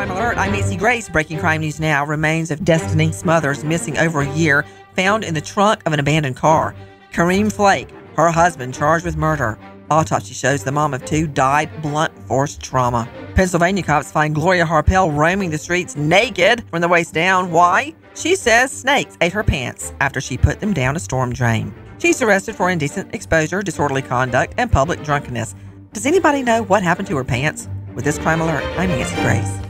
Crime Alert. I'm Nancy Grace. Breaking crime news now. Remains of Destiny Smothers missing over a year, found in the trunk of an abandoned car. Kareem Flake, her husband, charged with murder. Autopsy shows the mom of two died blunt force trauma. Pennsylvania cops find Gloria Harpel roaming the streets naked from the waist down. Why? She says snakes ate her pants after she put them down a storm drain. She's arrested for indecent exposure, disorderly conduct, and public drunkenness. Does anybody know what happened to her pants? With this crime alert, I'm Nancy Grace.